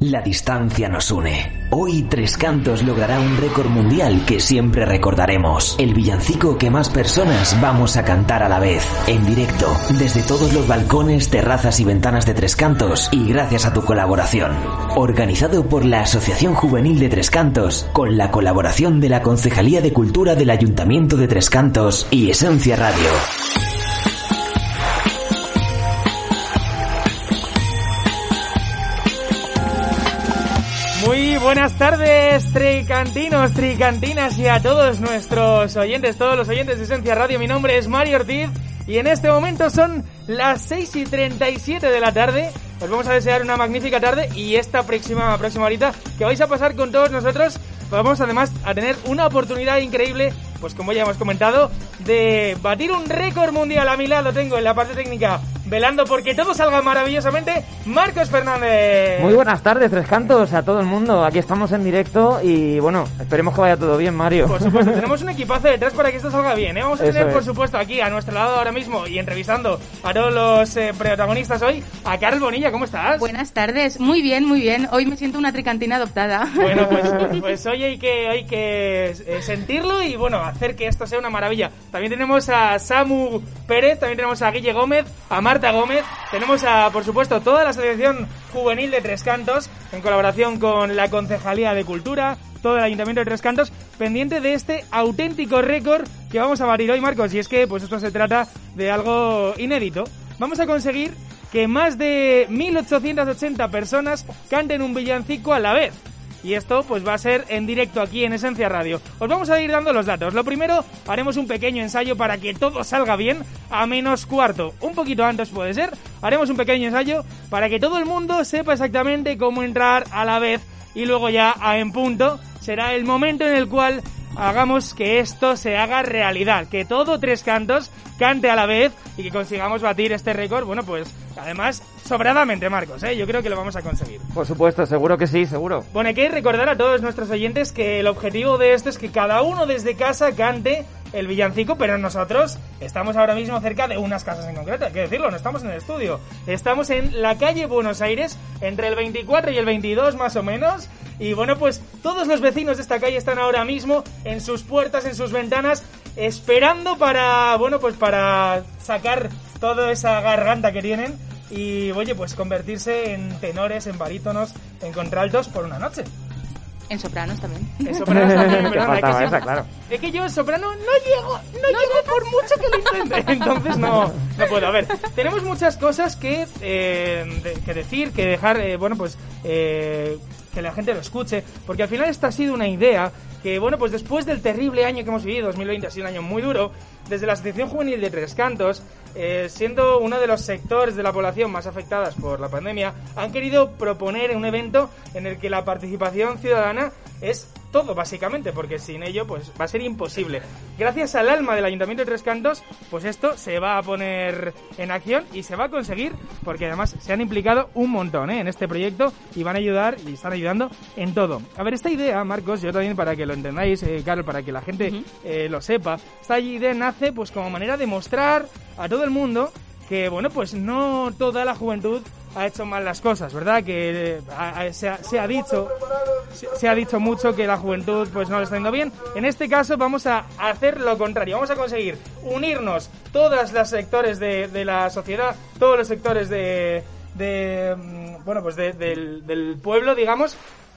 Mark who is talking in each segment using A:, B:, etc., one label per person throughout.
A: La distancia nos une. Hoy Tres Cantos logrará un récord mundial que siempre recordaremos. El villancico que más personas vamos a cantar a la vez, en directo, desde todos los balcones, terrazas y ventanas de Tres Cantos y gracias a tu colaboración. Organizado por la Asociación Juvenil de Tres Cantos, con la colaboración de la Concejalía de Cultura del Ayuntamiento de Tres Cantos y Esencia Radio.
B: Muy buenas tardes, tricantinos, tricantinas y a todos nuestros oyentes, todos los oyentes de Esencia Radio. Mi nombre es Mario Ortiz y en este momento son las 6 y 37 de la tarde. Os vamos a desear una magnífica tarde y esta próxima, próxima horita que vais a pasar con todos nosotros. Vamos además a tener una oportunidad increíble, pues como ya hemos comentado, de batir un récord mundial. A mi lado tengo en la parte técnica velando porque todo salga maravillosamente, Marcos Fernández.
C: Muy buenas tardes, Tres Cantos, a todo el mundo. Aquí estamos en directo y bueno, esperemos que vaya todo bien, Mario.
B: Por supuesto, tenemos un equipazo detrás para que esto salga bien. ¿eh? Vamos a tener, por supuesto, aquí a nuestro lado ahora mismo y entrevistando a todos los eh, protagonistas hoy, a Carol Bonilla, ¿cómo estás?
D: Buenas tardes, muy bien, muy bien. Hoy me siento una tricantina adoptada.
B: Bueno, pues, pues hoy hay que, hay que eh, sentirlo y bueno, hacer que esto sea una maravilla. También tenemos a Samu Pérez, también tenemos a Guille Gómez, a Mar Marta Gómez. Tenemos a, por supuesto, toda la Asociación Juvenil de Tres Cantos, en colaboración con la Concejalía de Cultura, todo el Ayuntamiento de Tres Cantos, pendiente de este auténtico récord que vamos a batir hoy, Marcos. Y es que, pues esto se trata de algo inédito. Vamos a conseguir que más de 1.880 personas canten un villancico a la vez y esto pues va a ser en directo aquí en Esencia Radio. Os vamos a ir dando los datos. Lo primero, haremos un pequeño ensayo para que todo salga bien a menos cuarto. Un poquito antes puede ser. Haremos un pequeño ensayo para que todo el mundo sepa exactamente cómo entrar a la vez y luego ya a en punto será el momento en el cual hagamos que esto se haga realidad, que todo tres cantos cante a la vez y que consigamos batir este récord, bueno, pues además sobradamente, Marcos, ¿eh? yo creo que lo vamos a conseguir.
C: Por supuesto, seguro que sí, seguro.
B: Bueno, hay que recordar a todos nuestros oyentes que el objetivo de esto es que cada uno desde casa cante el villancico, pero nosotros estamos ahora mismo cerca de unas casas en concreto, hay que decirlo, no estamos en el estudio. Estamos en la calle Buenos Aires, entre el 24 y el 22 más o menos, y bueno, pues todos los vecinos de esta calle están ahora mismo en sus puertas, en sus ventanas, esperando para, bueno, pues para sacar toda esa garganta que tienen y, oye, pues convertirse en tenores, en barítonos, en contraltos por una noche.
D: En sopranos también.
B: En sopranos también, claro. Es que yo en soprano no llego, no, llego por mucho que lo intente. Entonces no, no puedo. A ver, tenemos muchas cosas que, eh, que decir, que dejar, eh, bueno, pues eh, que la gente lo escuche, porque al final esta ha sido una idea que, bueno, pues después del terrible año que hemos vivido, 2020 ha sido un año muy duro, desde la Asociación Juvenil de Tres Cantos, eh, siendo uno de los sectores de la población más afectadas por la pandemia, han querido proponer un evento en el que la participación ciudadana es todo, básicamente, porque sin ello pues va a ser imposible. Gracias al alma del Ayuntamiento de Tres Cantos, pues esto se va a poner en acción y se va a conseguir, porque además se han implicado un montón ¿eh? en este proyecto y van a ayudar y están ayudando en todo. A ver, esta idea, Marcos, yo también para que lo entendáis, eh, Carol, para que la gente eh, lo sepa, esta idea nace pues como manera de mostrar a todo el mundo que, bueno, pues no toda la juventud ha hecho mal las cosas, ¿verdad? Que eh, se, ha, dicho se, ha dicho mucho que la juventud pues no lo está yendo bien. En este caso vamos a hacer lo contrario, vamos a conseguir unirnos todos los sectores de, la sociedad, todos los sectores de, mm, bueno pues del, del pueblo, digamos,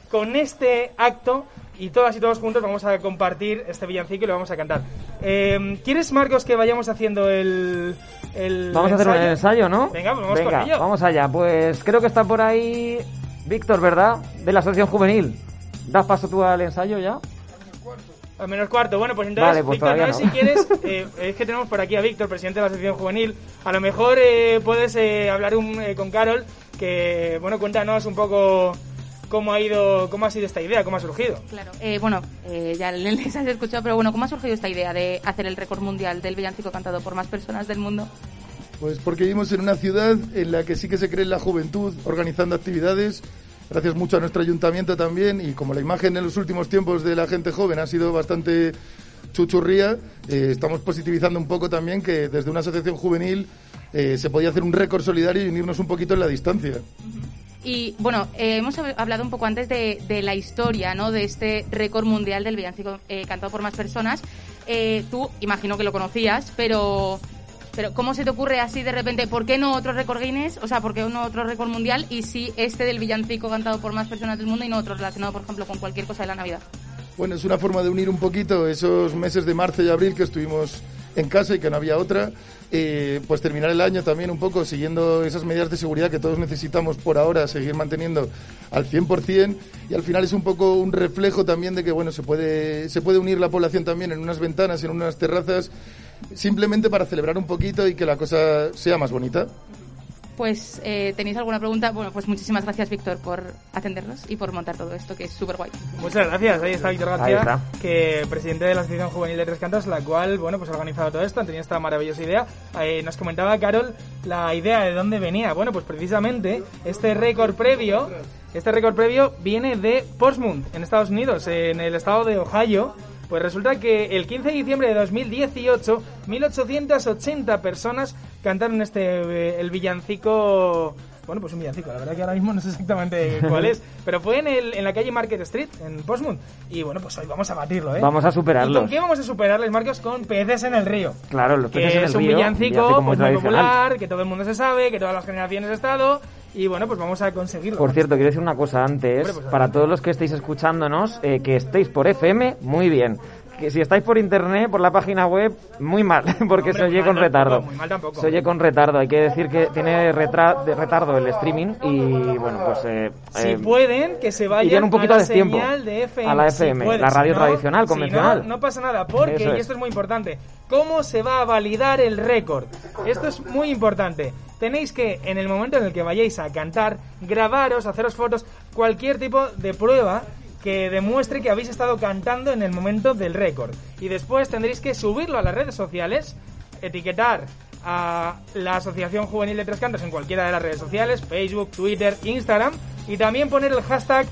B: con este acto y todas y todos juntos vamos a compartir este villancico y lo vamos a cantar. Eh, ¿Quieres, Marcos, que vayamos haciendo el, el
C: Vamos a hacer un ensayo, ¿no?
B: Venga, pues vamos
C: Venga, vamos allá. Pues creo que está por ahí Víctor, ¿verdad? De la Asociación Juvenil. ¿Das paso tú al ensayo ya?
B: A menos cuarto. Bueno, pues entonces, pues Víctor, no, si quieres, eh, es que tenemos por aquí a Víctor, presidente de la Asociación Juvenil. A lo mejor eh, puedes hablar un, con Carol, que, bueno, cuéntanos un poco cómo ha ido, cómo ha sido esta idea, cómo ha surgido.
D: Claro. Eh, bueno, eh, ya les has escuchado, pero bueno, ¿cómo ha surgido esta idea de hacer el récord mundial del villancico cantado por más personas del mundo?
E: Pues porque vivimos en una ciudad en la que sí que se cree en la juventud, organizando actividades. Gracias mucho a nuestro ayuntamiento también y como la imagen en los últimos tiempos de la gente joven ha sido bastante chuchurría, eh, estamos positivizando un poco también que desde una asociación juvenil eh, se podía hacer un récord solidario y unirnos un poquito en la distancia.
D: Y bueno, eh, hemos hab- hablado un poco antes de, de la historia, ¿no? De este récord mundial del villancico eh, cantado por más personas. Eh, tú, imagino que lo conocías, pero, pero ¿cómo se te ocurre así de repente? ¿Por qué no otro récord Guinness? O sea, ¿por qué no otro récord mundial? Y sí este del villancico cantado por más personas del mundo y no otro relacionado, por ejemplo, con cualquier cosa de la Navidad.
E: Bueno, es una forma de unir un poquito esos meses de marzo y abril que estuvimos en casa y que no había otra. Eh, pues terminar el año también un poco siguiendo esas medidas de seguridad que todos necesitamos por ahora seguir manteniendo al 100% y al final es un poco un reflejo también de que bueno se puede se puede unir la población también en unas ventanas en unas terrazas simplemente para celebrar un poquito y que la cosa sea más bonita
D: Pues, eh, ¿tenéis alguna pregunta? Bueno, pues muchísimas gracias, Víctor, por atendernos y por montar todo esto, que es súper guay.
B: Muchas gracias. Ahí está Víctor García,
C: está.
B: que presidente de la Asociación Juvenil de Tres Cantos, la cual, bueno, pues ha organizado todo esto, han tenido esta maravillosa idea. Eh, nos comentaba Carol la idea de dónde venía. Bueno, pues precisamente este récord previo, este récord previo viene de Portsmouth, en Estados Unidos, en el estado de Ohio. Pues resulta que el 15 de diciembre de 2018, 1880 personas cantaron este eh, el villancico bueno, pues un villancico, la verdad que ahora mismo no sé exactamente cuál es, pero fue en, el, en la calle Market Street, en Portsmouth, y bueno, pues hoy vamos a batirlo, ¿eh?
C: Vamos a
B: ¿Y
C: superarlos.
B: con qué vamos a superarles, Marcos? Con Peces en el Río.
C: Claro, los peces
B: que
C: en el
B: es un
C: río,
B: villancico,
C: muy
B: pues, muy popular, que todo el mundo se sabe, que todas las generaciones ha estado, y bueno, pues vamos a conseguirlo.
C: Por cierto, quiero decir una cosa antes.
B: Hombre, pues,
C: para todos los que estéis escuchándonos, eh, que estéis por FM, muy bien. Que si estáis por internet, por la página web, muy mal, porque
B: Hombre,
C: se oye con
B: mal
C: retardo.
B: tampoco, muy mal tampoco.
C: Se oye con retardo. Hay que decir que tiene retra- de retardo el streaming y, bueno, pues... eh,
B: Si
C: eh,
B: pueden, que se vayan
C: un poquito
B: a la señal de FM.
C: A la
B: si
C: FM, la radio
B: Si no-
C: tradicional,
B: si
C: convencional.
B: no, no pasa nada, porque, y
C: es.
B: esto es muy importante, ¿cómo se va a validar el récord? Esto es muy importante. Tenéis que, en el momento en el que vayáis a cantar, grabaros, haceros fotos, cualquier tipo de prueba que demuestre que habéis estado cantando en el momento del récord. Y después tendréis que subirlo a las redes sociales, etiquetar a la Asociación Juvenil de Tres Cantos en cualquiera de las redes sociales, Facebook, Twitter, Instagram, y también poner el hashtag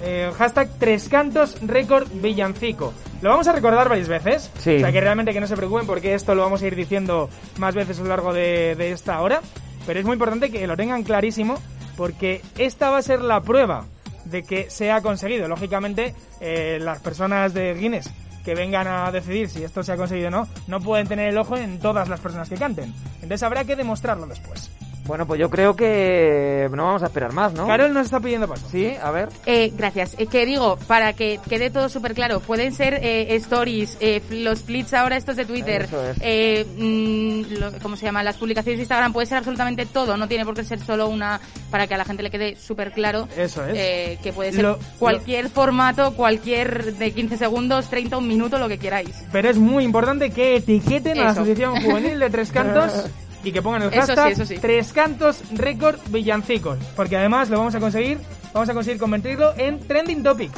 B: eh, hashtag Tres Cantos Récord Villancico. Lo vamos a recordar varias veces.
C: Sí.
B: O sea que realmente que no se preocupen porque esto lo vamos a ir diciendo más veces a lo largo de, de esta hora. Pero es muy importante que lo tengan clarísimo porque esta va a ser la prueba de que se ha conseguido. Lógicamente, eh, las personas de Guinness que vengan a decidir si esto se ha conseguido o no, no pueden tener el ojo en todas las personas que canten. Entonces habrá que demostrarlo después.
C: Bueno, pues yo creo que no vamos a esperar más, ¿no?
B: Carol nos está pidiendo paso.
C: Sí, a ver.
D: Eh, gracias. Es que digo, para que quede todo súper claro, pueden ser eh, stories, eh, los flits ahora estos de Twitter,
C: Eso es.
D: eh, mm, lo- ¿cómo se llama? Las publicaciones de Instagram, puede ser absolutamente todo, no tiene por qué ser solo una, para que a la gente le quede súper claro.
B: Eso es.
D: eh, que puede ser
B: Lo-
D: cualquier formato, cualquier de 15 segundos, 30, un minuto, lo que queráis.
B: Pero es muy importante que etiqueten a la. Asociación Juvenil de Tres Cantos y que pongan el
D: Eso sí,
B: hashtag
D: eso sí.
B: Tres Cantos Récord Villancicos. Porque además lo vamos a conseguir, vamos a conseguir convertirlo en Trending Topic.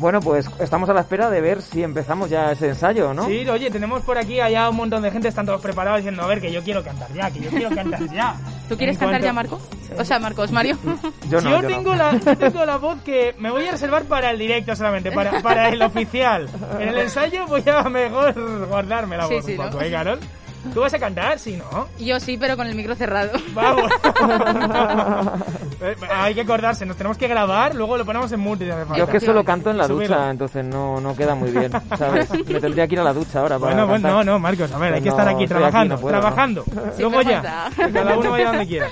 C: Bueno, pues estamos a la espera de ver si empezamos ya ese ensayo, ¿no?
B: Sí, oye, tenemos por aquí allá un montón de gente, están todos preparados diciendo, a ver, que yo quiero cantar ya, que yo quiero cantar ya.
D: ¿Tú quieres
B: En
D: cantar
B: cuanto-
D: ya, Marco? O sea, Marcos, Mario.
C: Yo no,
B: yo,
C: yo no.
B: tengo la, yo tengo la voz que me voy a reservar para el directo solamente, para, para el oficial. En el ensayo voy a mejor guardarme la
D: Sí,
B: voz
D: sí,
B: un
D: ¿no?
B: poco, ¿eh, Carol? ¿Tú vas a cantar? Sí, ¿no?
D: Yo sí, pero con el micro cerrado.
B: Vamos. Eh, Hay que acordarse, nos tenemos que grabar, luego lo ponemos en falta.
C: Yo es que solo canto en la
B: Subirlo.
C: ducha, entonces no, no queda muy bien, ¿sabes? Me tendría que ir a la ducha ahora para
B: Bueno, bueno,
C: cantar.
B: no, no, Marcos, a ver, hay
C: Pues
B: que
C: no,
B: estar aquí trabajando,
C: no puedo, ¿no?
B: trabajando.
D: Sí,
B: Luego ya, que cada uno vaya donde quiera.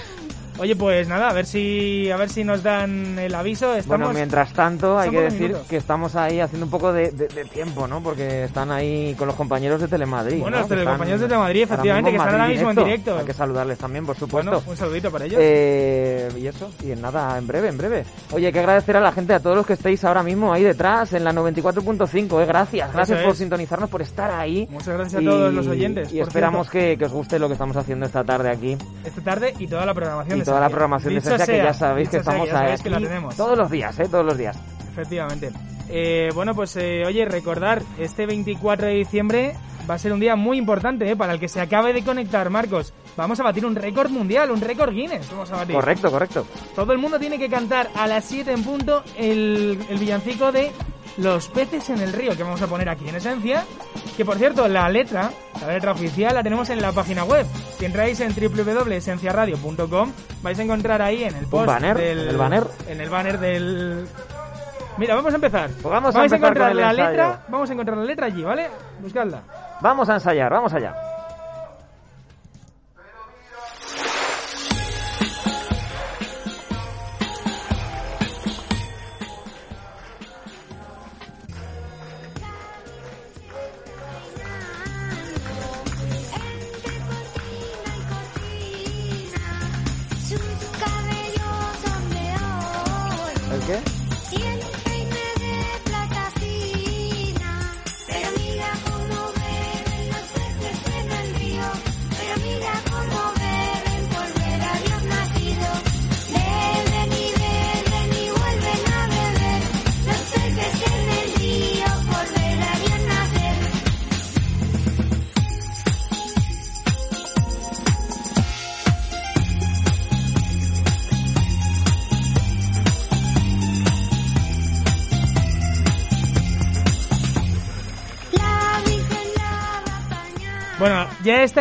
B: Oye, pues nada, a ver si a ver si nos dan el aviso. Estamos...
C: Bueno, mientras tanto hay que decir
B: minutos.
C: que estamos ahí haciendo un poco de, de- de tiempo, ¿no? Porque están ahí con los compañeros de Telemadrid.
B: Bueno,
C: ¿no?
B: los
C: están
B: de Telemadrid, efectivamente, que están ahora mismo en directo.
C: Hay que saludarles también, por supuesto.
B: Bueno, un saludito para ellos.
C: Eh, y eso, y en nada, en breve, en breve. Oye, hay que agradecer a la gente, a todos los que estéis ahora mismo ahí detrás, en la 94.5, eh, gracias, gracias por sintonizarnos, por estar ahí.
B: Muchas gracias a todos los oyentes,
C: Y esperamos que, que os guste lo que estamos haciendo esta tarde aquí.
B: Esta tarde y toda la programación
C: toda la programación de Esencia, que ya sabéis que estamos
B: ahí
C: todos los días, ¿eh? Todos los días.
B: Efectivamente. Eh, bueno, pues eh, oye, recordar, este 24 de diciembre va a ser un día muy importante ¿eh? para el que se acabe de conectar, Marcos. Vamos a batir un récord mundial, un récord Guinness. Vamos a batir.
C: Correcto, correcto.
B: Todo el mundo tiene que cantar a las 7 en punto el, el villancico de Los peces en el río que vamos a poner aquí en esencia. Que por cierto, la letra, la letra oficial la tenemos en la página web. Si entráis en www.esenciaradio.com vais a encontrar ahí en el post
C: banner,
B: del,
C: ¿En el banner,
B: en el banner del Mira, vamos a empezar.
C: Pues vamos a, empezar
B: encontrar
C: con
B: la
C: ensayo.
B: letra, vamos a encontrar la letra allí, ¿vale? Buscadla.
C: Vamos a ensayar, vamos allá.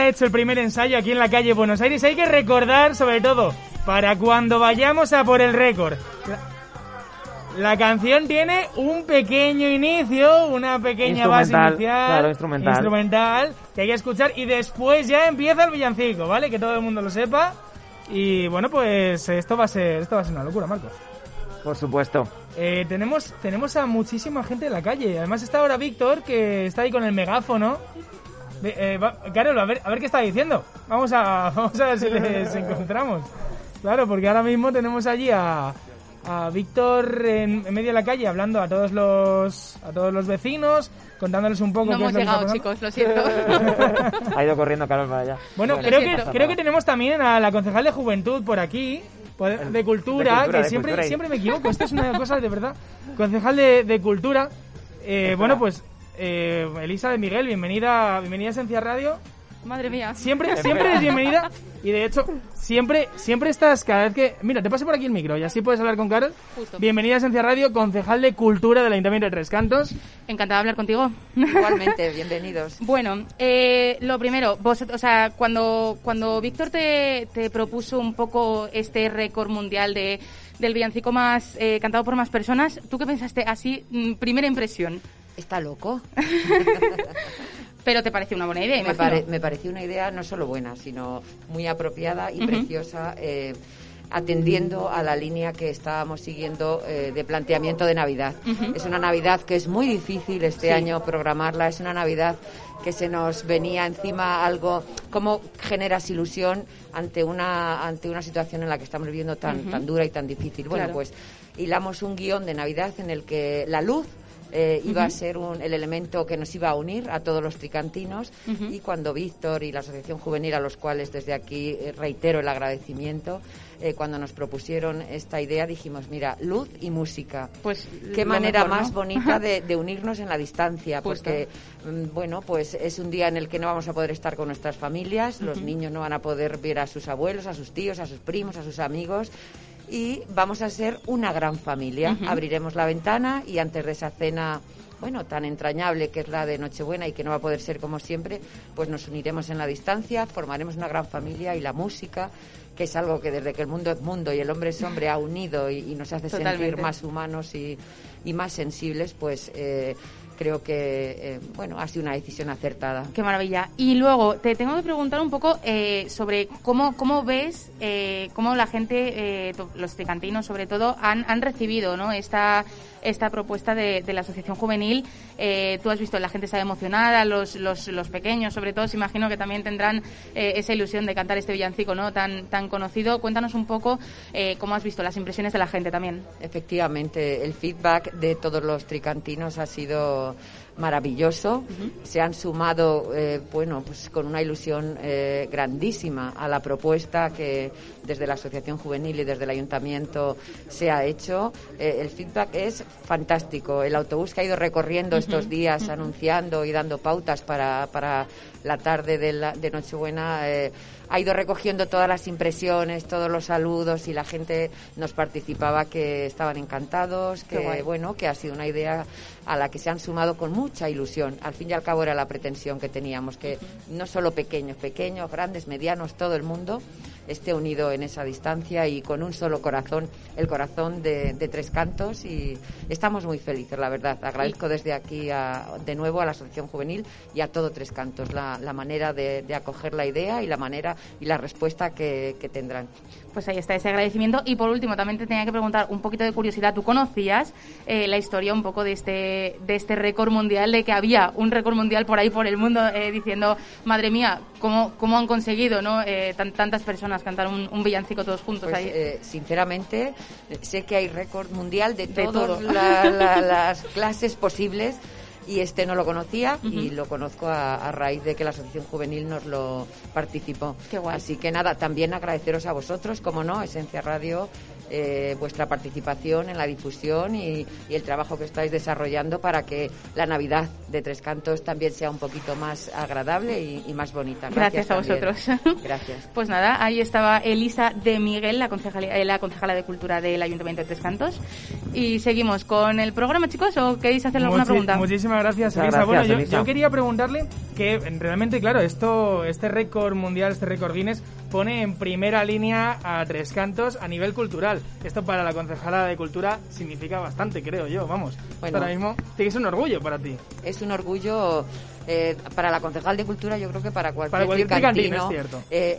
B: Hecho el primer ensayo aquí en la calle Buenos Aires. Hay que recordar, sobre todo, para cuando vayamos a por el récord. La, canción tiene un pequeño inicio, una pequeña base inicial.
C: claro, instrumental.
B: instrumental, que hay que escuchar y después ya empieza el villancico, ¿vale? Que todo el mundo lo sepa. Y bueno, pues esto va a ser, esto va a ser una locura, Marcos.
C: Por supuesto.
B: Eh, tenemos, tenemos a muchísima gente en la calle. Además está ahora Víctor, que está ahí con el megáfono. Eh, va- Carol, a ver, a ver qué está diciendo. Vamos a, vamos a ver si les encontramos. Claro, porque ahora mismo tenemos allí a, a Víctor en, en medio de la calle hablando a todos los a todos los vecinos, contándoles un poco
D: No
B: qué
D: hemos
B: es lo que
D: llegado,
B: pasando.
D: chicos, lo siento.
C: Ha ido corriendo Carol para allá.
B: Bueno,
D: Bueno,
B: creo que creo que tenemos también a la concejal de Juventud por aquí, por- de Cultura,
C: cultura,
B: que
C: de
B: siempre
C: cultura.
B: siempre me equivoco. Esto es una cosa de verdad. Concejal de, de Cultura. Eh, bueno, pues eh, Elisa de Miguel, bienvenida, bienvenida a Esencia Radio.
D: Madre mía.
B: Siempre, siempre eres bienvenida y de hecho siempre, siempre estás cada vez que, mira, te paso por aquí el micro y así puedes hablar con Carol.
D: Justo.
B: Bienvenida a Esencia Radio, concejal de Cultura del Ayuntamiento de Tres Cantos.
D: Encantada de hablar contigo.
F: Igualmente, bienvenidos.
D: Bueno, eh, lo primero, vos, o sea, cuando, cuando Víctor te, te propuso un poco este récord mundial de, del villancico más eh, cantado por más personas, ¿tú qué pensaste así, mm, primera impresión?
F: ¿Está loco?
D: Pero te pareció una buena idea,
F: Me, pare- me pareció una idea no solo buena, sino muy apropiada y preciosa, eh, atendiendo a la línea que estábamos siguiendo eh, de planteamiento de Navidad. Es una Navidad que es muy difícil este
D: Sí.
F: año programarla, es una Navidad que se nos venía encima algo, ¿cómo generas ilusión ante una, ante una situación en la que estamos viviendo tan, tan dura y tan difícil? Bueno,
D: Claro.
F: pues hilamos un guion de Navidad en el que la luz eh, iba a ser un- el elemento que nos iba a unir a todos los tricantinos. Y cuando Víctor y la Asociación Juvenil, a los cuales desde aquí eh, reitero el agradecimiento, eh, cuando nos propusieron esta idea dijimos, mira, luz y música.
D: Pues
F: Qué manera
D: mejor,
F: más bonita de, de unirnos en la distancia, porque, mm, bueno, pues es un día en el que no vamos a poder estar con nuestras familias, los niños no van a poder ver a sus abuelos, a sus tíos, a sus primos, a sus amigos. Y vamos a ser una gran familia. Abriremos la ventana y antes de esa cena, bueno, tan entrañable que es la de Nochebuena y que no va a poder ser como siempre, pues nos uniremos en la distancia, formaremos una gran familia y la música, que es algo que desde que el mundo es mundo y el hombre es hombre ha unido y, y nos hace sentir más humanos y, y más sensibles, pues eh, creo que, eh, bueno, ha sido una decisión acertada.
D: Qué maravilla. Y luego te tengo que preguntar un poco eh, sobre cómo, cómo ves, eh, cómo la gente, eh, los tricantinos sobre todo, han, han recibido ¿no? esta, esta propuesta de, de la Asociación Juvenil. Eh, tú has visto, la gente está emocionada, los, los, los pequeños sobre todo, se imagino que también tendrán esa ilusión de cantar este villancico ¿no? tan, tan conocido. Cuéntanos un poco eh, cómo has visto las impresiones de la gente también.
F: Efectivamente, el feedback de todos los tricantinos ha sido maravilloso. Se han sumado, eh, bueno, pues con una ilusión eh, grandísima a la propuesta que desde la Asociación Juvenil y desde el Ayuntamiento se ha hecho. Eh, el feedback es fantástico. El autobús que ha ido recorriendo estos días anunciando y dando pautas para, para la tarde de, la- de Nochebuena ha ido recogiendo todas las impresiones, todos los saludos y la gente nos participaba que estaban encantados, que bueno, que ha sido una idea a la que se han sumado con mucha ilusión. Al fin y al cabo era la pretensión que teníamos, que no solo pequeños, pequeños, grandes, medianos, todo el mundo esté unido en esa distancia y con un solo corazón, el corazón de, de Tres Cantos y estamos muy felices, la verdad. Agradezco desde aquí a- de nuevo a la Asociación Juvenil y a todo Tres Cantos la, la manera de, de acoger la idea y la manera y la respuesta que, que tendrán.
D: Pues ahí está ese agradecimiento. Y por último, también te tenía que preguntar un poquito de curiosidad. ¿Tú conocías eh, la historia un poco de este, de este récord mundial, de que había un récord mundial por ahí por el mundo eh, diciendo, madre mía, ¿cómo, cómo han conseguido ¿no? Eh, tan- tantas personas cantar un, un villancico todos juntos
F: Pues,
D: ahí?
F: eh, sinceramente, sé que hay récord mundial de,
D: De
F: todas
D: todo.
F: la- la- las clases posibles y este no lo conocía y lo conozco a, a raíz de que la Asociación Juvenil nos lo participó.
D: Qué guay.
F: Así que nada, también agradeceros a vosotros, como no, Esencia Radio, eh, vuestra participación en la difusión y, y el trabajo que estáis desarrollando para que la Navidad de Tres Cantos también sea un poquito más agradable y, y más bonita.
D: Gracias a
F: también.
D: vosotros.
F: Gracias.
D: Pues nada, ahí estaba Elisa de Miguel, la, eh, la concejala de Cultura del Ayuntamiento de Tres Cantos. Y seguimos con el programa, chicos, ¿o queréis hacer alguna
B: Muchi-
D: pregunta?
B: Muchísimas gracias, Elisa.
C: gracias,
B: bueno, yo,
C: Elisa.
B: yo quería preguntarle que realmente, claro, esto, este récord mundial, este récord Guinness, pone en primera línea a Tres Cantos a nivel cultural. Esto para la concejala de Cultura significa bastante, creo yo, vamos.
F: Bueno.
B: Ahora mismo ser un orgullo para ti.
F: es un orgullo eh, para la concejal de cultura yo creo que para cualquier,
B: Para cualquier
F: tricantino.
B: es cierto.
F: Eh,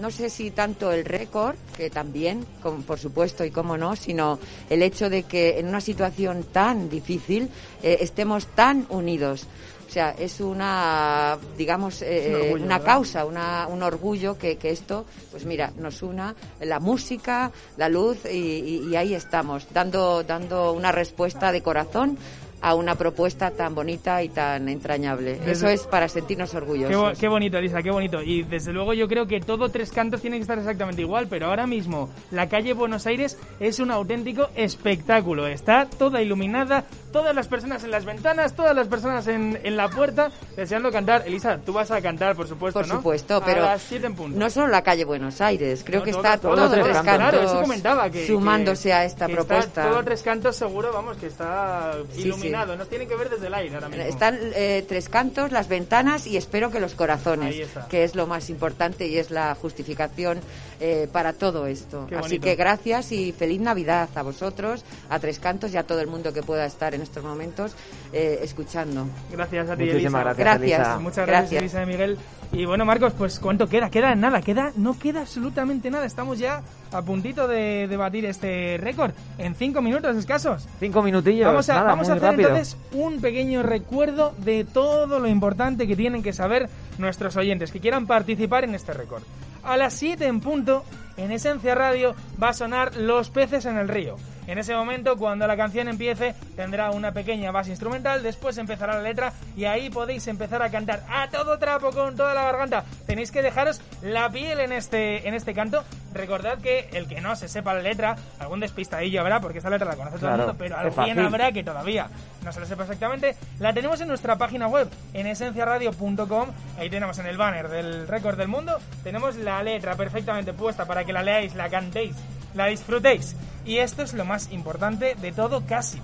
F: no sé si tanto el récord que también como- por supuesto y cómo no sino el hecho de que en una situación tan difícil eh, estemos tan unidos o sea, es una, digamos, eh,
B: Es un orgullo,
F: una
B: ¿verdad?
F: causa, una, un orgullo que, que esto, pues mira, nos una la música, la luz y, y- y ahí estamos, dando, dando una respuesta de corazón a una propuesta tan bonita y tan entrañable. Eso es para sentirnos orgullosos.
B: Qué, bo- qué bonito, Elisa, qué bonito. Y desde luego yo creo que todo Tres Cantos tiene que estar exactamente igual, pero ahora mismo la calle Buenos Aires es un auténtico espectáculo. Está toda iluminada, todas las personas en las ventanas, todas las personas en, en la puerta deseando cantar. Elisa, tú vas a cantar, por supuesto,
F: Por
B: ¿no?
F: supuesto,
B: A
F: pero
B: las siete en punto.
F: no solo la calle Buenos Aires, creo
B: No,
F: que
B: todo-
F: está
B: todo
F: todo,
C: Tres Cantos.
B: Claro, eso comentaba que
F: sumándose
B: que-
F: a esta
B: que está
F: propuesta.
B: todo Tres Cantos seguro, vamos, que está
F: Sí,
B: iluminado. Nos tiene que ver desde el aire ahora mismo.
F: Están eh, tres cantos, las ventanas y espero que los corazones, que es lo más importante y es la justificación eh, para todo esto. Así que gracias y feliz Navidad a vosotros, a Tres Cantos y a todo el mundo que pueda estar en estos momentos eh, escuchando.
B: Gracias a ti,
C: Muchísimas
B: Elisa.
C: gracias,
F: Gracias.
C: Elisa.
B: Muchas gracias,
F: Gracias.
B: Elisa de Miguel. Y bueno, Marcos, pues ¿cuánto queda? Queda nada, queda, no queda absolutamente nada. Estamos ya a puntito de, de batir este récord en cinco minutos escasos.
C: Cinco minutillos.
B: Vamos a,
C: nada,
B: vamos a
C: muy
B: hacer
C: rápido.
B: entonces un pequeño recuerdo de todo lo importante que tienen que saber nuestros oyentes que quieran participar en este récord. A las 7 en punto, en Esencia Radio, va a sonar Los peces en el río. En ese momento, cuando la canción empiece, tendrá una pequeña base instrumental, después empezará la letra y ahí podéis empezar a cantar a todo trapo con toda la garganta. Tenéis que dejaros la piel en este, en este canto. Recordad que el que no se sepa la letra, algún despistadillo habrá, porque esta letra la conoce todo el
C: Claro,
B: mundo, pero alguien habrá que todavía no se lo sepa exactamente. La tenemos en nuestra página web, en esenciaradio.com. Ahí tenemos en el banner del récord del mundo, tenemos la letra perfectamente puesta para que la leáis, la cantéis, la disfrutéis. Y esto es lo más importante de todo casi.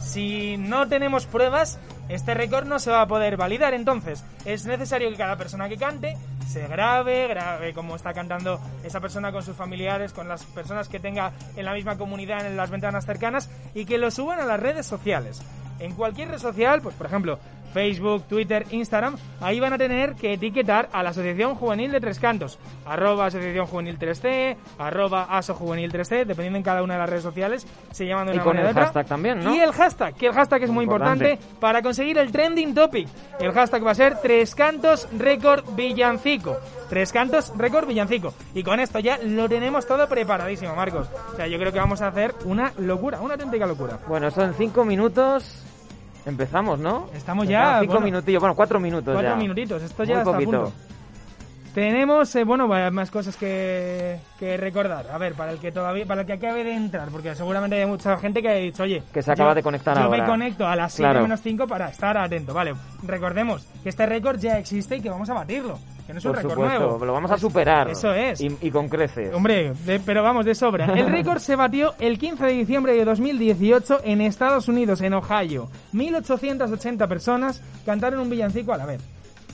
B: Si no tenemos pruebas, este récord no se va a poder validar. Entonces, es necesario que cada persona que cante se grabe, grabe cómo está cantando esa persona con sus familiares, con las personas que tenga en la misma comunidad, en las ventanas cercanas, y que lo suban a las redes sociales. En cualquier red social, pues por ejemplo, Facebook, Twitter, Instagram, ahí van a tener que etiquetar a la Asociación Juvenil de Tres Cantos, arroba Asociación Juvenil 3C, arroba Aso Juvenil 3C, dependiendo en cada una de las redes sociales, se llaman de
C: Y
B: una
C: con
B: manera
C: el
B: otra.
C: hashtag también, ¿no?
B: Y el hashtag, que el hashtag es muy
C: Importante.
B: importante para conseguir el trending topic. El hashtag va a ser Tres Cantos Récord Villancico. Tres Cantos Récord Villancico. Y con esto ya lo tenemos todo preparadísimo, Marcos. O sea, yo creo que vamos a hacer una locura, una auténtica locura.
C: Bueno, son cinco minutos Empezamos, ¿no?
B: Estamos ya,
C: Cinco
B: bueno.
C: minutillos, bueno, cuatro minutos
B: Cuatro
C: ya.
B: minutitos, esto
C: Muy
B: ya está a
C: poquito.
B: punto. Tenemos, eh, bueno, más cosas que, que recordar. A ver, para el que todavía, para el que acabe de entrar, porque seguramente hay mucha gente que ha dicho, oye,
C: Que se acaba de conectar
B: yo
C: ahora.
B: me conecto a las 7
C: Claro.
B: menos 5 para estar atento. Vale, recordemos que este récord ya existe y que vamos a batirlo. Que no es un récord nuevo.
C: lo vamos a superar.
B: Eso es.
C: Y, y con creces.
B: Hombre, de- pero vamos, de sobra. El récord se batió el 15 de diciembre de 2018 en Estados Unidos, en Ohio. 1.880 personas cantaron un villancico a la vez.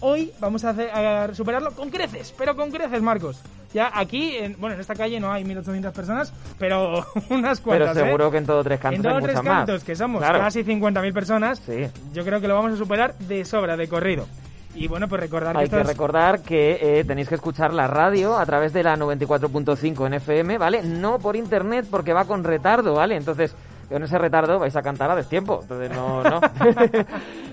B: Hoy vamos a, hacer- a superarlo con creces, pero con creces, Marcos. Ya aquí, en, bueno, en esta calle no hay 1.800 personas, pero unas
C: Pero
B: cuantas, ¿eh?
C: seguro que en todo tres cantos
B: En
C: hay
B: todos tres
C: muchas más.
B: cantos, que somos
C: Claro.
B: casi 50.000 personas,
C: Sí.
B: yo creo que lo vamos a superar de sobra, de corrido. Y bueno, pues recordar
C: Hay
B: que,
C: que
B: esto es-
C: recordar que eh, tenéis que escuchar la radio a través de la 94.5 en FM, ¿vale? No por internet porque va con retardo, ¿vale? Entonces, con ese retardo vais a cantar a destiempo. Entonces, no, no.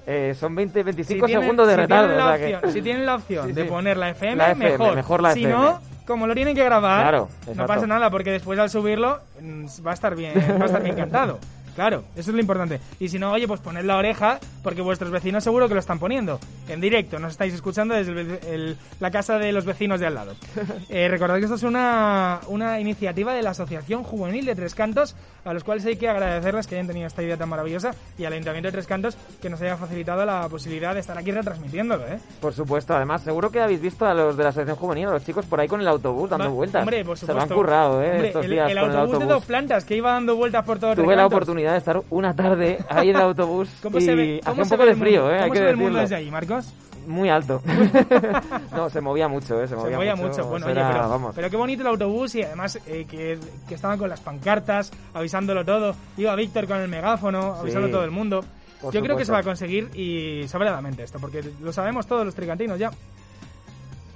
C: Eh, son 20, 25
B: tienen-
C: segundos de
B: si
C: retardo.
B: Tienen la
C: o sea que-
B: opción, Si tienen la opción
C: Sí,
B: de poner la FM,
C: La FM,
B: mejor.
C: mejor la
B: si
C: FM.
B: no, como lo tienen que grabar,
C: Claro,
B: no pasa nada porque después al subirlo mm, va a estar bien, va a estar bien cantado. Claro, eso es lo importante. Y si no, oye, pues poned la oreja porque vuestros vecinos seguro que lo están poniendo. En directo, nos estáis escuchando desde el la casa de los vecinos de al lado. Eh, recordad que esto es una, una iniciativa de la Asociación Juvenil de Tres Cantos, a los cuales hay que agradecerles que hayan tenido esta idea tan maravillosa y al Ayuntamiento de Tres Cantos que nos haya facilitado la posibilidad de estar aquí retransmitiéndolo, ¿eh?
C: Por supuesto, además, seguro que habéis visto a los de la Asociación Juvenil, a los chicos por ahí con el autobús dando
B: Va-
C: vueltas.
B: Hombre, por
C: Se lo
B: supuesto.
C: han currado, ¿eh?
B: Hombre,
C: estos
B: el,
C: días
B: el
C: con
B: autobús, de
C: autobús.
B: dos plantas que iba dando vueltas por todo
C: Tuve la
B: Recantos.
C: Oportunidad de estar una tarde ahí en el autobús
B: ¿Cómo
C: y
B: se ve, cómo
C: hacía un poco de frío? ¿eh?
B: ¿Cómo se ve el mundo desde ahí, Marcos?
C: Muy alto. no, se movía mucho, ¿eh? Se
B: Se
C: movía,
B: movía mucho.
C: Eso
B: Bueno, oye,
C: era,
B: pero,
C: vamos.
B: pero qué bonito el autobús y además eh, que, que estaban con las pancartas, avisándolo todo. Iba Víctor con el megáfono, avisando
C: Sí.
B: a todo el mundo.
C: Por
B: Yo creo que
C: supuesto.
B: se va a conseguir y sobradamente esto, porque lo sabemos todos los tricantinos ya.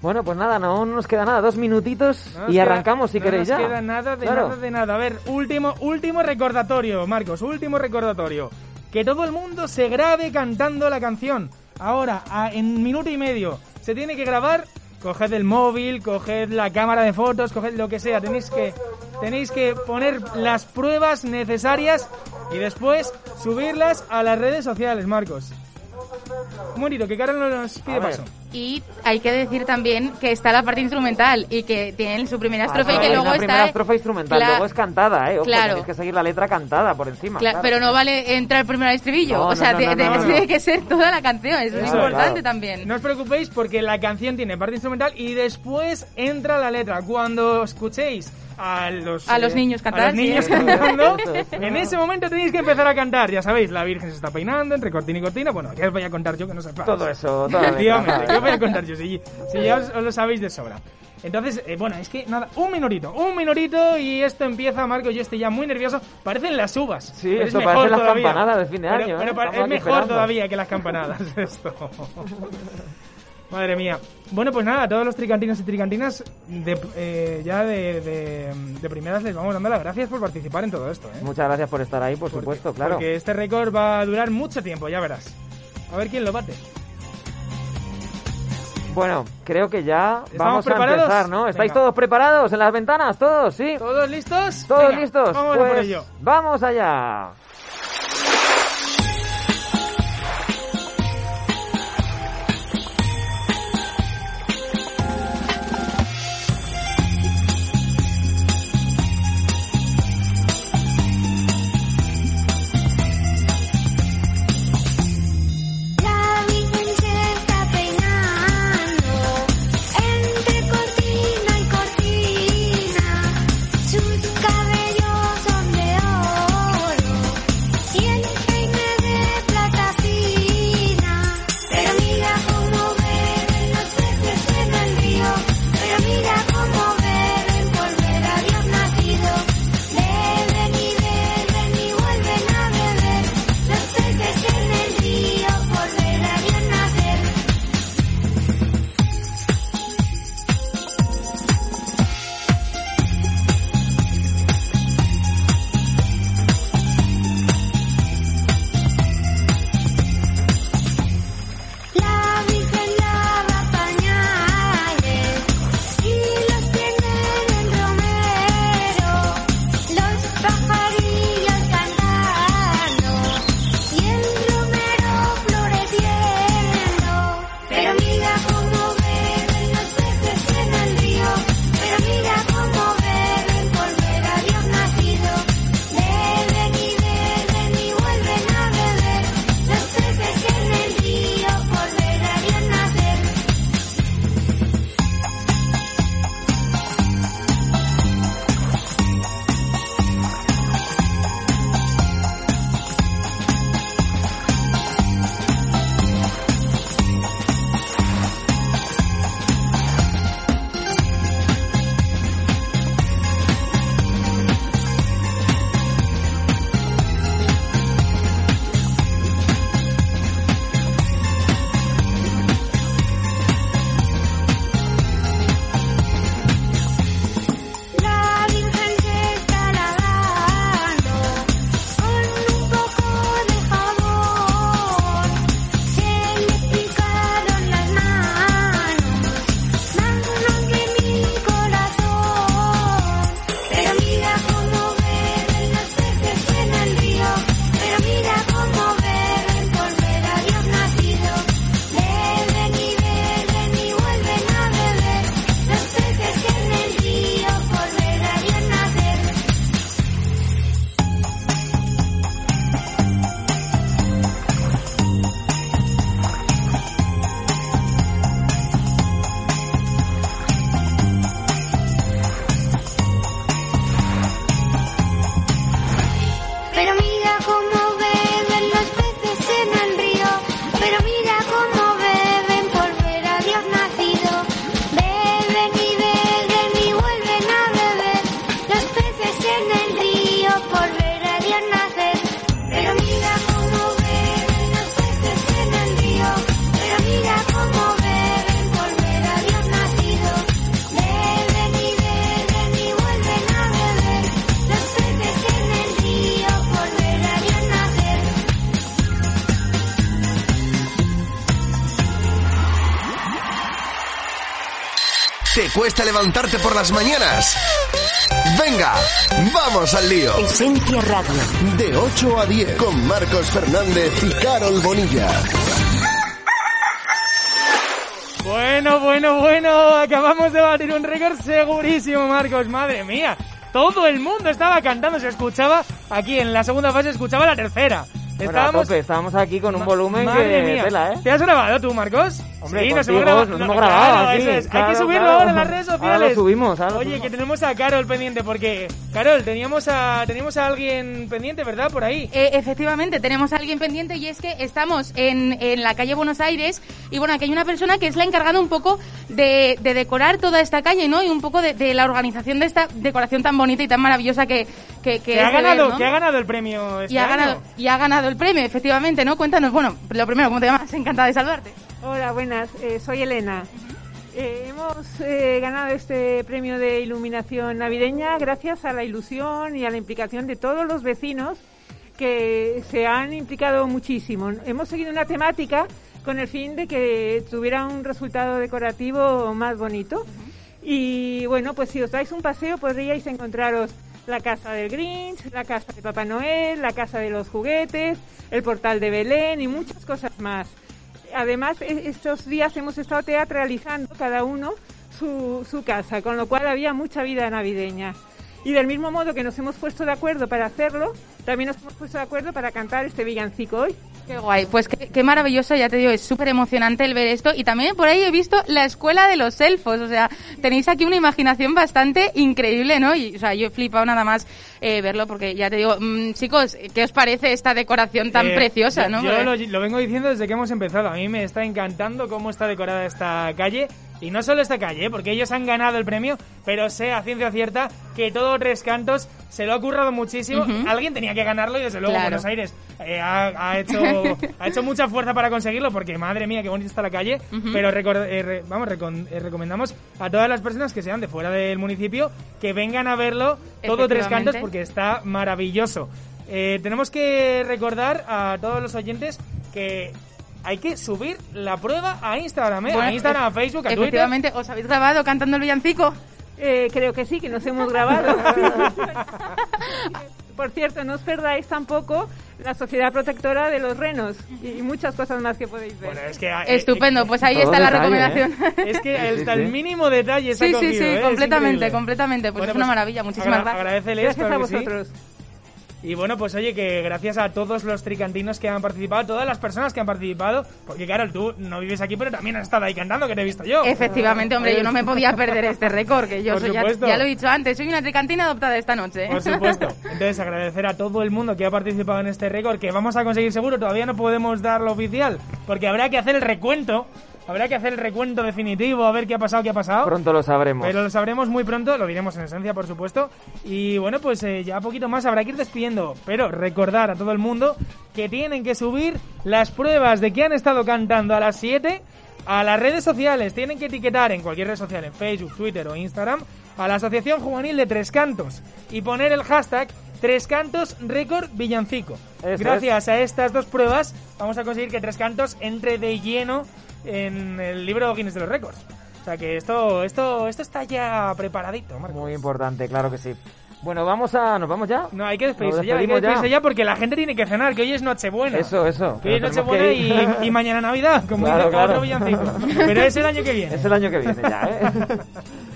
C: Bueno, pues nada, no nos queda nada, dos minutitos
B: No nos
C: y
B: queda-
C: arrancamos si
B: no
C: queréis
B: nos
C: ya.
B: queda nada de
C: Claro.
B: nada de nada. A ver, último, último recordatorio, Marcos, último recordatorio. Que todo el mundo se grabe cantando la canción. Ahora, a- en minuto y medio, se tiene que grabar. Coged el móvil, coged la cámara de fotos, coged lo que sea. Tenéis que, tenéis que poner las pruebas necesarias y después subirlas a las redes sociales, Marcos. Momentito, que Carol nos pide paso.
D: Y hay que decir también que está la parte instrumental y que tienen su primera estrofa
C: Ah,
D: y que luego está...
C: primera estrofa instrumental,
D: Cla-
C: luego es cantada, ¿eh? Ojo,
D: Claro.
C: tenéis que seguir la letra cantada por encima.
D: Cla-
C: claro.
D: Pero no vale entrar primero al estribillo.
C: No,
D: o sea,
C: no, no,
D: te-
C: no,
D: te-
C: no, no.
D: tiene que ser toda la canción. Eso es
B: Claro,
D: importante
C: claro.
D: también.
B: No os preocupéis porque la canción tiene parte instrumental y después entra la letra. Cuando escuchéis a los,
D: A los niños cantar,
B: a los niños
D: sí.
B: cantando, en ese momento tenéis que empezar a cantar. Ya sabéis, la Virgen se está peinando entre cortina y cortina. Bueno, ¿qué os voy a contar yo que no sepáis?
C: Todo eso, letra,
B: Efectivamente,
C: vale.
B: ¿qué os voy a contar yo? Si, si ya os, os lo sabéis de sobra. Entonces, eh, bueno, es que nada, un minutito, un minutito y esto empieza, Marco, yo estoy ya muy nervioso. Parecen las uvas.
C: Sí,
B: pero
C: esto
B: es mejor
C: parece las
B: todavía.
C: campanadas de fin de
B: Pero-
C: año,
B: pero
C: ¿eh?
B: pa-
C: Estamos
B: es mejor
C: esperando.
B: todavía que las campanadas esto. Madre mía. Bueno, pues nada, a todos los tricantinos y tricantinas, de, eh, ya de, de, de primeras les vamos dando las gracias por participar en todo esto. ¿eh?
C: Muchas gracias por estar ahí, por
B: Porque-
C: supuesto, claro.
B: Porque este récord va a durar mucho tiempo, ya verás. A ver quién lo bate.
C: Bueno, creo que ya
B: ¿Estamos
C: vamos a
B: preparados?
C: empezar, ¿no? ¿Estáis
B: Venga.
C: todos preparados en las ventanas? ¿Todos? ¿Sí?
B: ¿Todos listos?
C: ¿Todos
B: Venga,
C: listos?
B: Vamos
C: pues
B: a por ello.
C: vamos allá.
G: Cuesta levantarte por las mañanas? Venga, vamos al lío.
A: Esencia Radio.
G: De 8 a 10 con Marcos Fernández y Carol Bonilla.
B: Bueno, bueno, bueno, acabamos de batir un récord segurísimo, Marcos, madre mía. Todo el mundo estaba cantando, se escuchaba aquí en la segunda fase, se escuchaba la tercera.
C: Bueno, a tope, estábamos aquí con un volumen
B: Madre
C: que
B: mía.
C: tela, ¿eh?
B: ¿Te has grabado tú, Marcos?
C: Hombre,
B: sí, nos hemos grabado.
C: nos
B: no,
C: hemos grabado
B: claro,
C: aquí,
B: eso es. Hay que subirlo
C: claro.
B: ahora en las redes sociales.
C: Ahora lo subimos, ahora lo
B: Oye,
C: subimos.
B: que tenemos a Carol pendiente, porque, Carol, teníamos a, teníamos a alguien pendiente, ¿verdad? Por ahí.
D: Eh, efectivamente, tenemos a alguien pendiente y es que estamos en, en la calle Buenos Aires y bueno, aquí hay una persona que es la encargada un poco de, de decorar toda esta calle, ¿no? Y un poco de, de la organización de esta decoración tan bonita y tan maravillosa que, que, que
B: Que
D: es
B: ha
D: ver,
B: ganado,
D: ¿no?
B: que ha ganado el premio este
D: y ha,
B: año.
D: ganado, y ha ganado el premio, efectivamente, ¿no? Cuéntanos, bueno, lo primero, ¿cómo te llamas? Encantada de saludarte.
H: Hola, buenas. eh, soy Elena. Eh, hemos eh, ganado este premio de iluminación navideña gracias a la ilusión y a la implicación de todos los vecinos que se han implicado muchísimo. Hemos seguido una temática con el fin de que tuviera un resultado decorativo más bonito. Y bueno, pues si os dais un paseo podríais encontraros la casa del Grinch, la casa de Papá Noel, la casa de los juguetes, el portal de Belén y muchas cosas más. Además, e- estos días hemos estado teatralizando cada uno su, su casa, con lo cual había mucha vida navideña. Y del mismo modo que nos hemos puesto de acuerdo para hacerlo, también nos hemos puesto de acuerdo para cantar este villancico hoy.
D: Qué guay, pues qué, qué maravilloso, ya te digo, es súper emocionante el ver esto. Y también por ahí he visto la escuela de los elfos, o sea, tenéis aquí una imaginación bastante increíble, ¿no? Y, o sea, yo he flipado nada más eh, verlo porque ya te digo, mm, chicos, ¿qué os parece esta decoración tan
B: Eh,
D: preciosa,
B: yo-
D: no?
B: Yo lo, lo vengo diciendo desde que hemos empezado. A mí me está encantando cómo está decorada esta calle. Y no solo esta calle, ¿eh? porque ellos han ganado el premio, pero sé a ciencia cierta que todo Tres Cantos se lo ha currado muchísimo. Alguien tenía que ganarlo y desde luego
D: Claro.
B: Buenos Aires eh, ha, ha hecho, ha hecho mucha fuerza para conseguirlo porque madre mía, qué bonita está la calle. Pero recor- eh, re- vamos, recon- eh, recomendamos a todas las personas que sean de fuera del municipio que vengan a verlo todo Tres Cantos porque está maravilloso. Eh, tenemos que recordar a todos los oyentes que hay que subir la prueba a Instagram, ¿eh?
D: Bueno,
B: a Instagram, a Facebook, a Twitter.
D: Efectivamente, ¿os habéis grabado cantando el villancico?
H: Eh, creo que sí, que nos hemos grabado. Por cierto, no os perdáis tampoco la Sociedad Protectora de los Renos y muchas cosas más que podéis ver.
B: Bueno, es que, eh,
D: Estupendo, pues ahí está la
C: ¿eh?
D: recomendación.
B: Es que hasta el mínimo detalle está
D: Sí, sí,
B: cogido,
D: sí,
B: ¿eh?
D: Completamente, completamente. Pues
B: Bueno,
D: es una maravilla, muchísimas
B: agra-
D: gracias.
B: Agradeceles,
H: Gracias a
B: sí. Y bueno, pues oye, que gracias a todos los tricantinos que han participado, todas las personas que han participado, porque Carol, tú no vives aquí, pero también has estado ahí cantando, que te he visto yo.
D: Efectivamente, hombre, yo no me podía perder este récord, que yo soy, ya, ya lo he dicho antes, soy una tricantina adoptada esta noche.
B: Por supuesto. Entonces, agradecer a todo el mundo que ha participado en este récord, que vamos a conseguir seguro. Todavía no podemos dar lo oficial, porque habrá que hacer el recuento. Habrá que hacer el recuento definitivo, a ver qué ha pasado, qué ha pasado.
C: Pronto lo sabremos.
B: Pero lo sabremos muy pronto, lo diremos en esencia, por supuesto. Y bueno, pues eh, ya poquito más habrá que ir despidiendo. Pero recordar a todo el mundo que tienen que subir las pruebas de que han estado cantando a las 7 a las redes sociales. Tienen que etiquetar en cualquier red social, en Facebook, Twitter o Instagram, a la Asociación Juvenil de Tres Cantos y poner el hashtag Tres Cantos Récord Villancico.
C: Eso
B: Gracias a estas dos pruebas vamos a conseguir que Tres Cantos entre de lleno en el libro Guinness de los Récords. O sea que esto, esto, esto está ya preparadito, Marcos.
C: Muy importante, claro que sí. Bueno, vamos a... ¿Nos vamos ya?
B: No, hay que despedirse ya, hay que
C: ya.
B: despedirse ya porque la gente tiene que cenar, que hoy es Nochebuena.
C: Eso, eso.
B: Que hoy es Nochebuena y, y mañana Navidad, como
C: Claro,
B: dice
C: claro.
B: otro villancico. Pero es el año que viene.
C: Es el año que viene ya, ¿eh?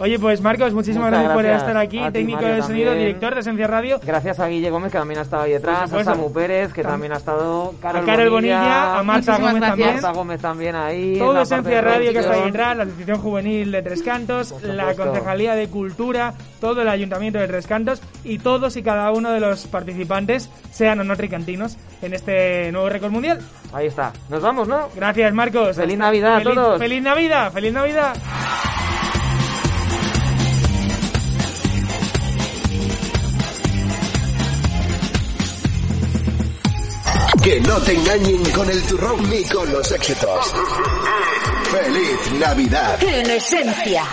B: Oye, pues Marcos, muchísimas
C: Muchas
B: gracias, por estar aquí,
C: ti,
B: técnico
C: Mario,
B: de sonido,
C: también.
B: director de Esencia Radio.
C: Gracias a Guille Gómez, que también ha estado ahí detrás, a. Samu Pérez, que
B: Tam-
C: también ha estado, Carol
B: a Carol Bonilla, a Marta Gómez
D: gracias.
B: también.
C: Marta Gómez también ahí.
B: Todo Esencia Radio que está ahí detrás, la Asociación Juvenil de Tres Cantos, la. Concejalía de Cultura, todo el Ayuntamiento de Tres Cantos y todos y cada uno de los participantes, sean o no tricantinos, en este nuevo récord mundial.
C: Ahí está. Nos vamos, ¿no?
B: Gracias, Marcos.
C: Feliz Navidad a todos.
B: Feliz Navidad, feliz Navidad.
G: Que no te engañen con el turrón ni con los éxitos. ¡Feliz Navidad!
A: En esencia.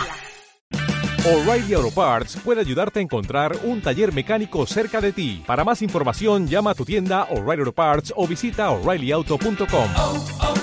I: O'Reilly Auto Parts puede ayudarte a encontrar un taller mecánico cerca de ti. Para más información, llama a tu tienda O'Reilly Auto Parts o visita oreillyauto.com.
J: oh, oh.